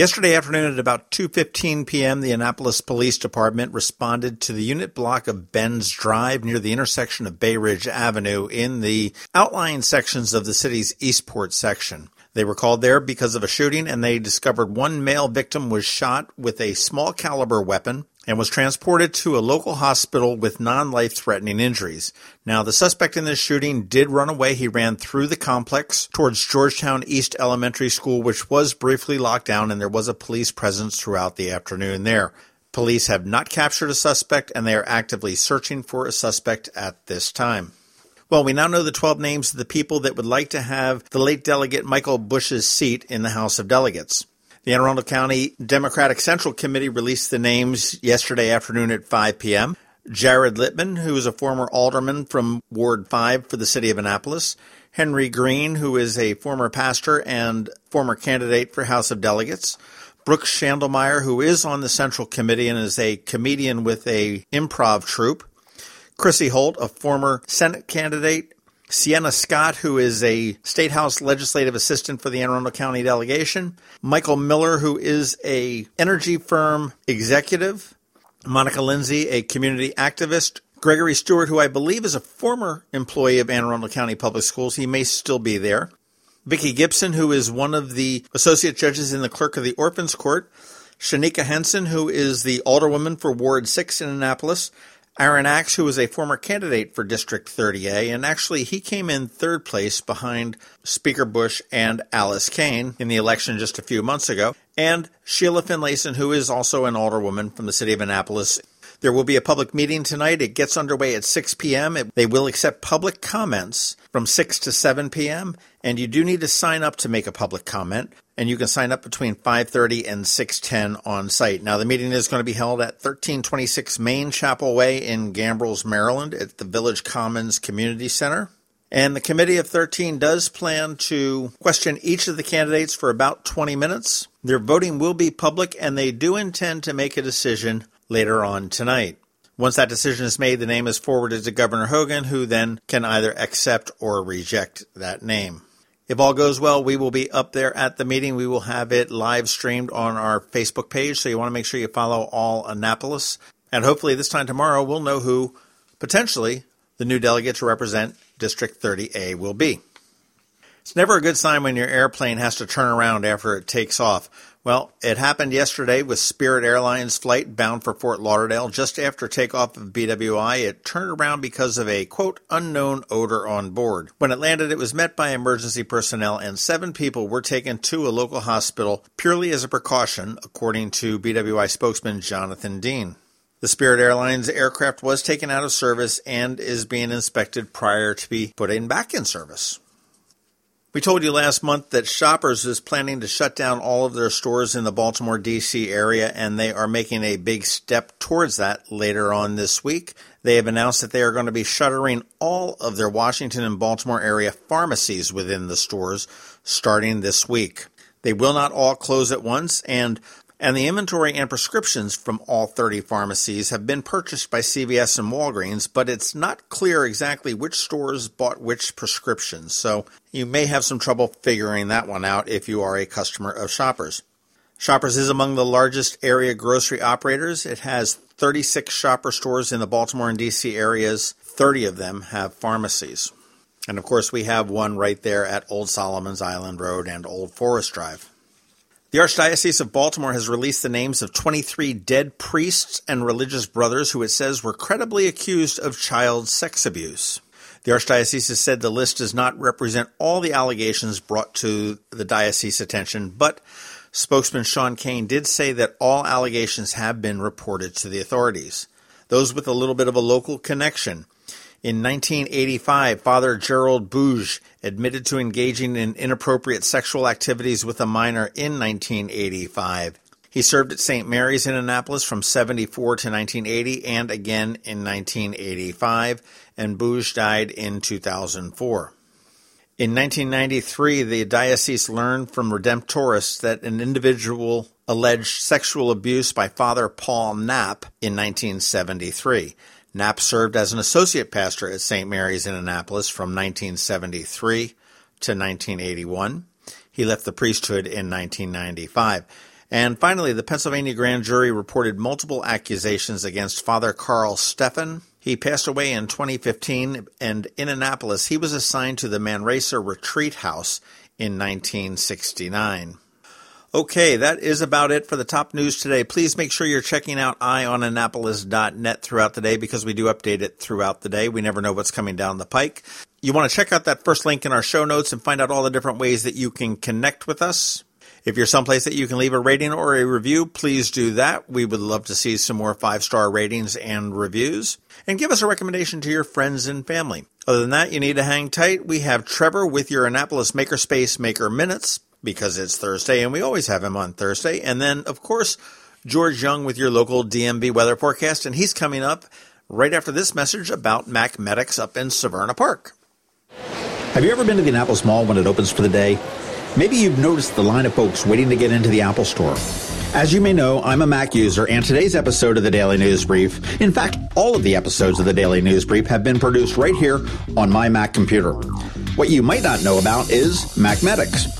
Yesterday afternoon at about 2:15 p.m., the Annapolis Police Department responded to the unit block of Benz Drive near the intersection of Bay Ridge Avenue in the outlying sections of the city's Eastport section. They were called there because of a shooting and they discovered one male victim was shot with a small caliber weapon and was transported to a local hospital with non-life threatening injuries. Now, the suspect in this shooting did run away. He ran through the complex towards Georgetown East Elementary School, which was briefly locked down and there was a police presence throughout the afternoon there. Police have not captured a suspect and they are actively searching for a suspect at this time. Well, we now know the 12 names of the people that would like to have the late delegate Michael Busch's seat in the House of Delegates. The Anne Arundel County Democratic Central Committee released the names yesterday afternoon at 5 p.m. Jared Littman, who is a former alderman from Ward 5 for the city of Annapolis. Henry Green, who is a former pastor and former candidate for House of Delegates. Brooks Schandelmeier, who is on the Central Committee and is a comedian with a improv troupe. Chrissy Holt, a former Senate candidate, Sienna Scott, who is a State House legislative assistant for the Anne Arundel County delegation, Michael Miller, who is a energy firm executive, Monica Lindsay, a community activist, Gregory Stewart, who I believe is a former employee of Anne Arundel County Public Schools. He may still be there. Vicki Gibson, who is one of the associate judges in the clerk of the Orphans Court. Shaneka Henson, who is the alderwoman for Ward 6 in Annapolis. Aaron Axe, who was a former candidate for District 30A, and actually he came in third place behind Speaker Busch and Alice Cain in the election just a few months ago, and Sheila Finlayson, who is also an alderwoman from the city of Annapolis. There will be a public meeting tonight. It gets underway at 6 p.m. They will accept public comments from 6 to 7 p.m. And you do need to sign up to make a public comment and you can sign up between 5:30 and 6:10 on site. Now the meeting is going to be held at 1326 Main Chapel Way in Gambrills, Maryland at the Village Commons Community Center. And the Committee of 13 does plan to question each of the candidates for about 20 minutes. Their voting will be public and they do intend to make a decision later on tonight. Once that decision is made, the name is forwarded to Governor Hogan, who then can either accept or reject that name. If all goes well, we will be up there at the meeting. We will have it live streamed on our Facebook page. So you want to make sure you follow all Annapolis. And hopefully this time tomorrow, we'll know who potentially the new delegate to represent District 30A will be. It's never a good sign when your airplane has to turn around after it takes off. Well, it happened yesterday with Spirit Airlines flight bound for Fort Lauderdale. Just after takeoff of BWI, it turned around because of a quote unknown odor on board. When it landed, it was met by emergency personnel and seven people were taken to a local hospital purely as a precaution, according to BWI spokesman Jonathan Dean. The Spirit Airlines aircraft was taken out of service and is being inspected prior to be put in back in service. We told you last month that Shoppers is planning to shut down all of their stores in the Baltimore, D.C. area, and they are making a big step towards that later on this week. They have announced that they are going to be shuttering all of their Washington and Baltimore area pharmacies within the stores starting this week. They will not all close at once, and and the inventory and prescriptions from all 30 pharmacies have been purchased by CVS and Walgreens, but it's not clear exactly which stores bought which prescriptions, so you may have some trouble figuring that one out if you are a customer of Shoppers. Shoppers is among the largest area grocery operators. It has 36 shopper stores in the Baltimore and DC areas. 30 of them have pharmacies. And of course, we have one right there at Old Solomon's Island Road and Old Forest Drive. The Archdiocese of Baltimore has released the names of 23 dead priests and religious brothers who it says were credibly accused of child sex abuse. The Archdiocese has said the list does not represent all the allegations brought to the diocese attention, but spokesman Sean Caine did say that all allegations have been reported to the authorities. Those with a little bit of a local connection in 1985, Father Gerald Bouge admitted to engaging in inappropriate sexual activities with a minor in 1985. He served at St. Mary's in Annapolis from 74 to 1980 and again in 1985, and Bouge died in 2004. In 1993, the diocese learned from Redemptorists that an individual alleged sexual abuse by Father Paul Knapp in 1973. Knapp served as an associate pastor at St. Mary's in Annapolis from 1973 to 1981. He left the priesthood in 1995. And finally, the Pennsylvania grand jury reported multiple accusations against Father Carl Steffen. He passed away in 2015, and in Annapolis, he was assigned to the Manresa Retreat House in 1969. Okay, that is about it for the top news today. Please make sure you're checking out eyeonannapolis.net throughout the day because we do update it throughout the day. We never know what's coming down the pike. You want to check out that first link in our show notes and find out all the different ways that you can connect with us. If you're someplace that you can leave a rating or a review, please do that. We would love to see some more five star ratings and reviews. And give us a recommendation to your friends and family. Other than that, you need to hang tight. We have Trevor with your Annapolis Makerspace Maker Minutes because it's Thursday and we always have him on Thursday. And then, of course, George Young with your local DMV weather forecast. And he's coming up right after this message about Macmedics up in Severna Park. Have you ever been to the Annapolis Mall when it opens for the day? Maybe you've noticed the line of folks waiting to get into the Apple Store. As you may know, I'm a Mac user, and today's episode of the Daily News Brief, in fact, all of the episodes of the Daily News Brief have been produced right here on my Mac computer. What you might not know about is Macmedics.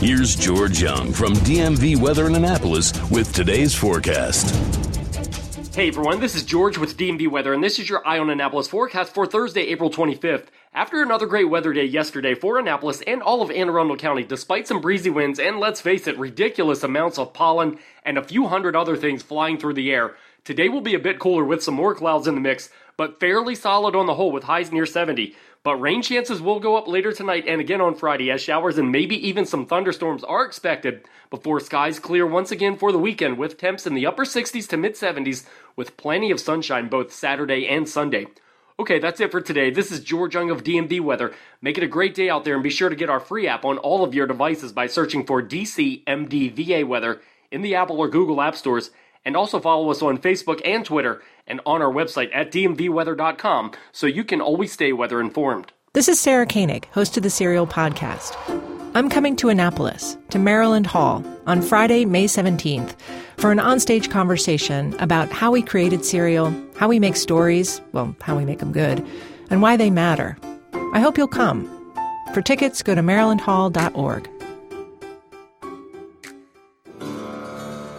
Here's George Young from DMV Weather in Annapolis with today's forecast. Hey everyone, this is George with DMV Weather, and this is your Eye on Annapolis forecast for Thursday, April 25th. After another great weather day yesterday for Annapolis and all of Anne Arundel County, despite some breezy winds and let's face it, ridiculous amounts of pollen and a few hundred other things flying through the air, today will be a bit cooler with some more clouds in the mix, but fairly solid on the whole with highs near 70. But rain chances will go up later tonight and again on Friday as showers and maybe even some thunderstorms are expected before skies clear once again for the weekend with temps in the upper 60s to mid 70s with plenty of sunshine both Saturday and Sunday. Okay, that's it for today. This is George Young of DMV Weather. Make it a great day out there and be sure to get our free app on all of your devices by searching for DC MDVA Weather in the Apple or Google App Stores and also follow us on Facebook and Twitter and on our website at dmvweather.com so you can always stay weather informed. This is Sarah Koenig, host of the Serial Podcast. I'm coming to Annapolis, to Maryland Hall, on Friday, May 17th, for an onstage conversation about how we created Serial, how we make stories, well, how we make them good, and why they matter. I hope you'll come. For tickets, go to marylandhall.org.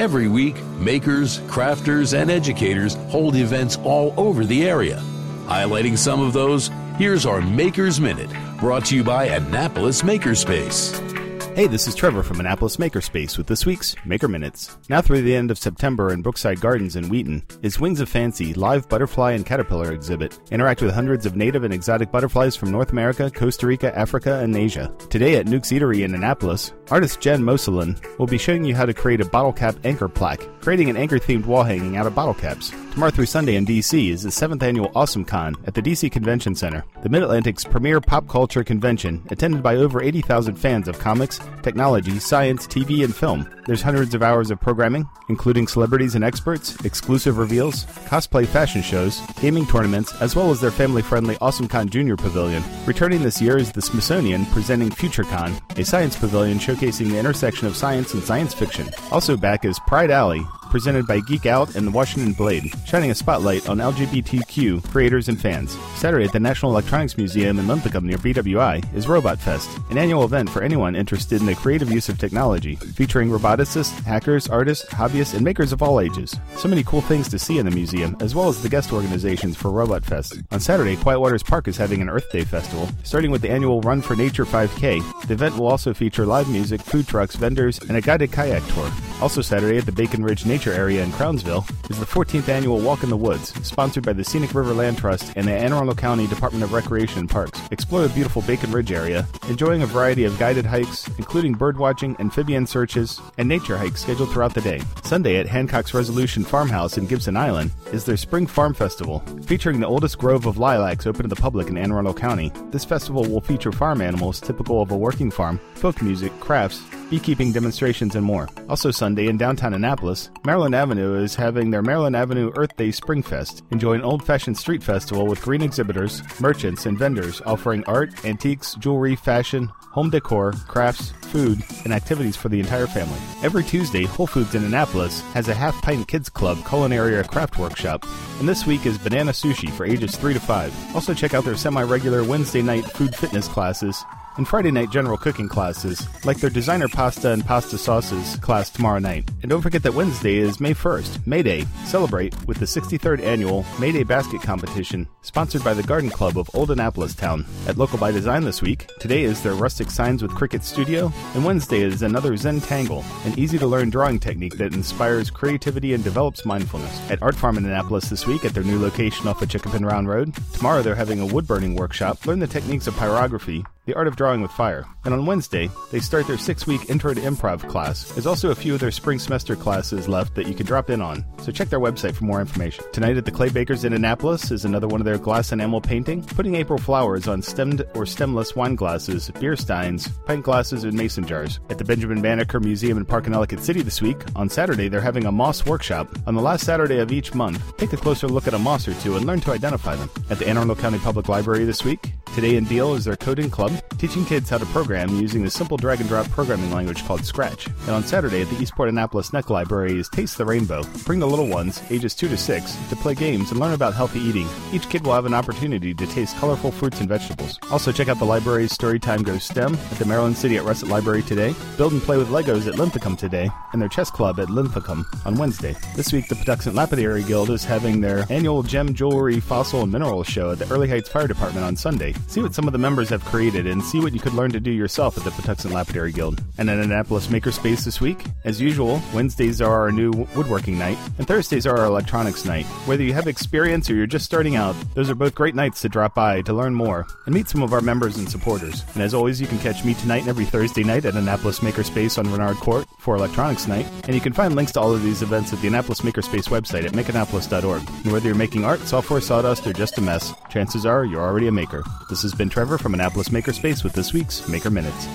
Every week, makers, crafters, and educators hold events all over the area. Highlighting some of those, here's our Makers Minute, brought to you by Annapolis Makerspace. Hey, this is Trevor from Annapolis Makerspace with this week's Maker Minutes. Now through the end of September in Brookside Gardens in Wheaton is Wings of Fancy live butterfly and caterpillar exhibit. Interact with hundreds of native and exotic butterflies from North America, Costa Rica, Africa, and Asia. Today at Nuke's Eatery in Annapolis, artist Jen Moselin will be showing you how to create a bottle cap anchor plaque, creating an anchor themed wall hanging out of bottle caps. Tomorrow through Sunday in DC is the 7th annual Awesome Con at the DC Convention Center, the Mid Atlantic's premier pop culture convention, attended by over 80,000 fans of comics, technology, science, TV, and film. There's hundreds of hours of programming, including celebrities and experts, exclusive reveals, cosplay fashion shows, gaming tournaments, as well as their family friendly AwesomeCon Junior Pavilion. Returning this year is the Smithsonian presenting FutureCon, a science pavilion showcasing the intersection of science and science fiction. Also back is Pride Alley, presented by Geek Out and the Washington Blade, shining a spotlight on LGBTQ creators and fans. Saturday at the National Electronics Museum in Linthicum near BWI is Robot Fest, an annual event for anyone interested in the creative use of technology, featuring roboticists, hackers, artists, hobbyists, and makers of all ages. So many cool things to see in the museum, as well as the guest organizations for Robot Fest. On Saturday, Quiet Waters Park is having an Earth Day festival, starting with the annual Run for Nature 5K. The event will also feature live music, food trucks, vendors, and a guided kayak tour. Also Saturday at the Bacon Ridge Nature Area in Crownsville is the 14th annual Walk in the Woods, sponsored by the Scenic River Land Trust and the Anne Arundel County Department of Recreation and Parks. Explore the beautiful Bacon Ridge area, enjoying a variety of guided hikes, including birdwatching, amphibian searches, and nature hikes scheduled throughout the day. Sunday at Hancock's Resolution Farmhouse in Gibson Island is their Spring Farm Festival, featuring the oldest grove of lilacs open to the public in Anne Arundel County. This festival will feature farm animals typical of a working farm, folk music, crafts, beekeeping demonstrations, and more. Also Sunday in downtown Annapolis, Maryland Avenue is having their Maryland Avenue Earth Day Spring Fest. Enjoy an old-fashioned street festival with green exhibitors, merchants, and vendors offering art, antiques, jewelry, fashion, home decor, crafts, food, and activities for the entire family. Every Tuesday, Whole Foods in Annapolis has a Half Pint Kids Club culinary craft workshop, and this week is banana sushi for ages 3 to 5. Also check out their semi-regular Wednesday night food fitness classes and Friday night general cooking classes, like their designer pasta and pasta sauces class tomorrow night. And don't forget that Wednesday is May 1st, May Day. Celebrate with the 63rd annual May Day basket competition, sponsored by the Garden Club of Old Annapolis Town. At Local by Design this week, today is their rustic signs with Cricket Studio, and Wednesday is another Zen Tangle, an easy to learn drawing technique that inspires creativity and develops mindfulness. At Art Farm in Annapolis this week at their new location off of Chinquapin Round Road. Tomorrow they're having a wood burning workshop. Learn the techniques of pyrography, the Art of Drawing with Fire. And on Wednesday, they start their six week Intro to Improv class. There's also a few of their spring semester classes left that you can drop in on, so check their website for more information. Tonight at the Clay Bakers in Annapolis is another one of their glass enamel painting, putting April flowers on stemmed or stemless wine glasses, beer steins, pint glasses, and mason jars. At the Benjamin Banneker Museum in Park Ellicott City this week, on Saturday, they're having a moss workshop. On the last Saturday of each month, take a closer look at a moss or two and learn to identify them. At the Anne Arundel County Public Library this week, Today in Deal is their coding club, teaching kids how to program using the simple drag and drop programming language called Scratch. And on Saturday at the Eastport Annapolis Neck Library is Taste the Rainbow. Bring the little ones, ages 2 to 6, to play games and learn about healthy eating. Each kid will have an opportunity to taste colorful fruits and vegetables. Also check out the library's Storytime Goes STEM at the Maryland City at Russett Library today, Build and Play with Legos at Linthicum today, and their chess club at Linthicum on Wednesday. This week the Patuxent Lapidary Guild is having their annual gem jewelry, fossil, and mineral show at the Earleigh Heights Fire Department on Sunday. See what some of the members have created and see what you could learn to do yourself at the Patuxent Lapidary Guild. And at Annapolis Makerspace this week, as usual, Wednesdays are our new woodworking night, and Thursdays are our electronics night. Whether you have experience or you're just starting out, those are both great nights to drop by to learn more and meet some of our members and supporters. And as always, you can catch me tonight and every Thursday night at Annapolis Makerspace on Renard Court for Electronics Night. And you can find links to all of these events at the Annapolis Makerspace website at makeannapolis.org. And whether you're making art, software, sawdust, or just a mess, chances are you're already a maker. This has been Trevor from Annapolis Makerspace with this week's Maker Minutes.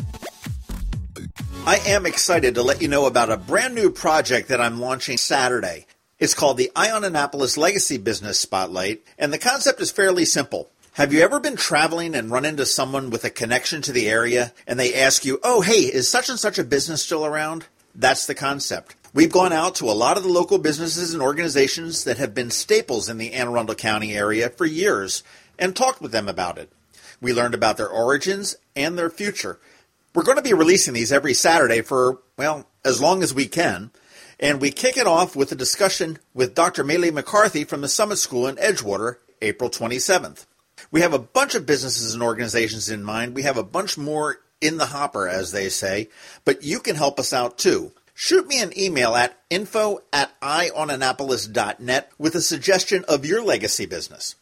I am excited to let you know about a brand new project that I'm launching Saturday. It's called the Eye on Annapolis Legacy Business Spotlight, and the concept is fairly simple. Have you ever been traveling and run into someone with a connection to the area and they ask you, oh, hey, is such and such a business still around? That's the concept. We've gone out to a lot of the local businesses and organizations that have been staples in the Anne Arundel County area for years and talked with them about it. We learned about their origins and their future. We're going to be releasing these every Saturday for, well, as long as we can. And we kick it off with a discussion with Dr. Maylee McCarthy from the Summit School in Edgewater, April 27th. We have a bunch of businesses and organizations in mind. We have a bunch more in the hopper, as they say, but you can help us out too. Shoot me an email at info at eyeonannapolis.net with a suggestion of your legacy business.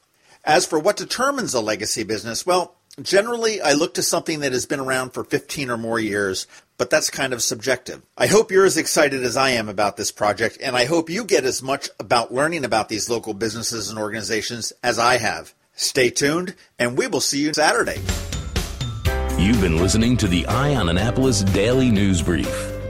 As for what determines a legacy business, well, generally I look to something that has been around for 15 or more years, but that's kind of subjective. I hope you're as excited as I am about this project, and I hope you get as much about learning about these local businesses and organizations as I have. Stay tuned, and we will see you Saturday. You've been listening to the Eye on Annapolis Daily News Brief.